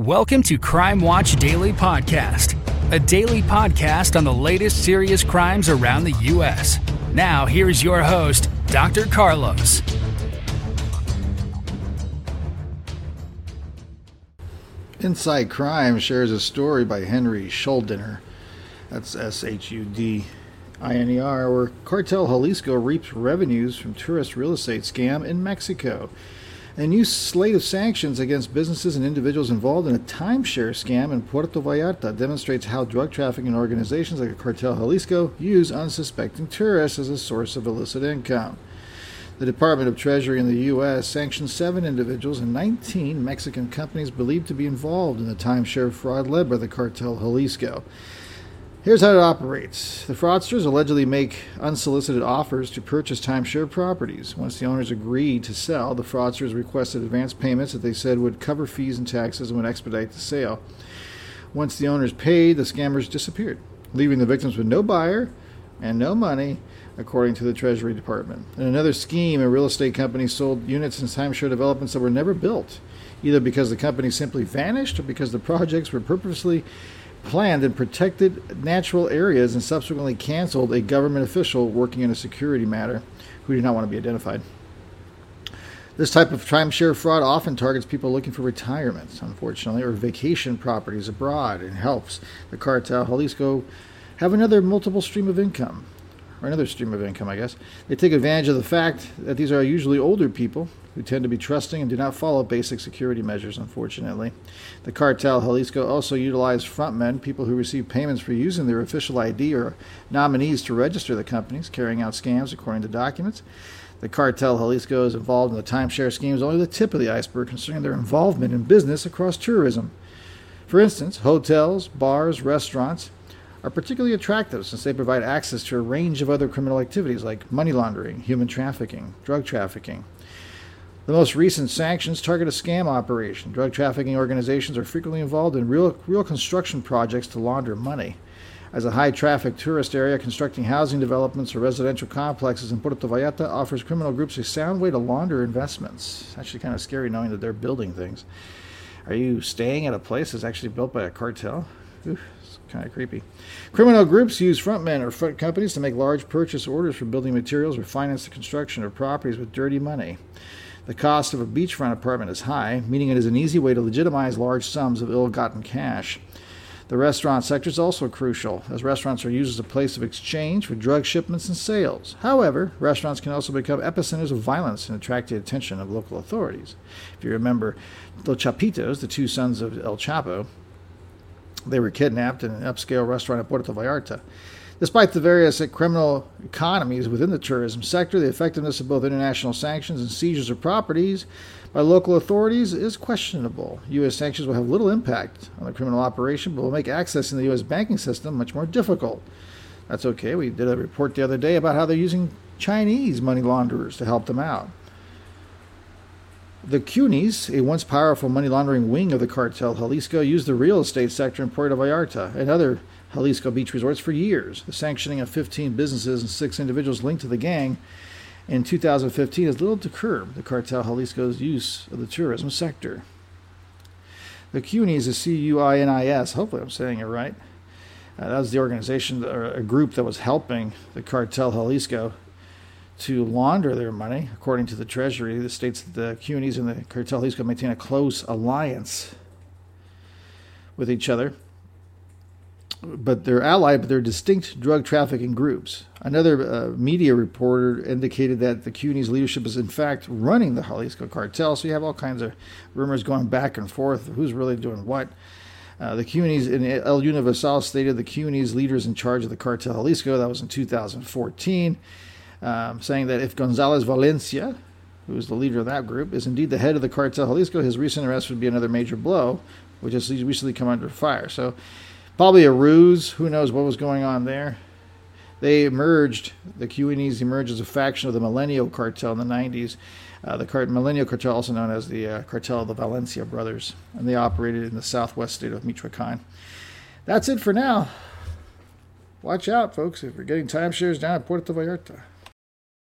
Welcome to Crime Watch Daily Podcast, a daily podcast on the latest serious crimes around the U.S. Now, here's your host, Dr. Carlos. InSight Crime shares a story by Henry Shuldiner. That's S H U D I N E R, where Cartel Jalisco reaps revenues from tourist real estate scam in Mexico. A new slate of sanctions against businesses and individuals involved in a timeshare scam in Puerto Vallarta demonstrates how drug trafficking organizations like Cartel Jalisco use unsuspecting tourists as a source of illicit income. The Department of Treasury in the U.S. sanctioned seven individuals and 19 Mexican companies believed to be involved in the timeshare fraud led by the cartel Jalisco. Here's how it operates the fraudsters allegedly make unsolicited offers to purchase timeshare properties. Once the owners agree to sell, the fraudsters requested advance payments that they said would cover fees and taxes and would expedite the sale. Once the owners paid, the scammers disappeared, leaving the victims with no buyer and no money according to the Treasury Department. In another scheme, a real estate company sold units in timeshare developments that were never built, either because the company simply vanished or because the projects were purposely planned in protected natural areas and subsequently canceled a government official working in a security matter who did not want to be identified. This type of timeshare fraud often targets people looking for retirement, unfortunately, or vacation properties abroad and helps the cartel Jalisco have another multiple stream of income or another stream of income, I guess. They take advantage of the fact that these are usually older people who tend to be trusting and do not follow basic security measures, unfortunately. The cartel Jalisco also utilized frontmen, people who receive payments for using their official ID or nominees to register the companies, carrying out scams according to documents. The cartel Jalisco is involved in the timeshare schemes only the tip of the iceberg concerning their involvement in business across tourism. For instance, hotels, bars, restaurants, are particularly attractive since they provide access to a range of other criminal activities like money laundering, human trafficking, drug trafficking. The most recent sanctions target a scam operation. Drug trafficking organizations are frequently involved in real, real construction projects to launder money. As a high traffic tourist area, constructing housing developments or residential complexes in Puerto Vallarta offers criminal groups a sound way to launder investments. It's actually kind of scary knowing that they're building things. Are you staying at a place that's actually built by a cartel? Oof, it's kind of creepy. Criminal groups use frontmen or front companies to make large purchase orders for building materials or finance the construction of properties with dirty money. The cost of a beachfront apartment is high, meaning it is an easy way to legitimize large sums of ill gotten cash. The restaurant sector is also crucial, as restaurants are used as a place of exchange for drug shipments and sales. However, restaurants can also become epicenters of violence and attract the attention of local authorities. If you remember, the Chapitos, the two sons of El Chapo, they were kidnapped in an upscale restaurant at Puerto Vallarta. Despite the various criminal economies within the tourism sector, the effectiveness of both international sanctions and seizures of properties by local authorities is questionable. U.S. sanctions will have little impact on the criminal operation, but will make access in the U.S. banking system much more difficult. That's okay. We did a report the other day about how they're using Chinese money launderers to help them out. The Cuinis, a once powerful money laundering wing of the cartel Jalisco, used the real estate sector in Puerto Vallarta and other Jalisco beach resorts for years. The sanctioning of 15 businesses and six individuals linked to the gang in 2015 has little to curb the cartel Jalisco's use of the tourism sector. The Cuinis is C U I N I S. Hopefully, I'm saying it right. Uh, that was the organization, or a group that was helping the cartel Jalisco to launder their money. According to the Treasury, the states that the Cuinis and the cartel Jalisco maintain a close alliance with each other. But they're allied, but they're distinct drug trafficking groups. Another uh, media reporter indicated that the Cuinis' leadership is, in fact, running the Jalisco cartel. So you have all kinds of rumors going back and forth who's really doing what. Uh, the Cuinis in El Universal stated the Cuinis' leaders in charge of the cartel Jalisco. That was in 2014 um, saying that if Gonzalez Valencia, who is the leader of that group, is indeed the head of the cartel Jalisco, his recent arrest would be another major blow, which has recently come under fire. So, probably a ruse. Who knows what was going on there? They emerged, the Cuinis emerged as a faction of the Milenio cartel in the 90s. Uh, the Cart- Milenio cartel, also known as the uh, cartel of the Valencia brothers, and they operated in the southwest state of Michoacan. That's it for now. Watch out, folks, if you're getting timeshares down at Puerto Vallarta.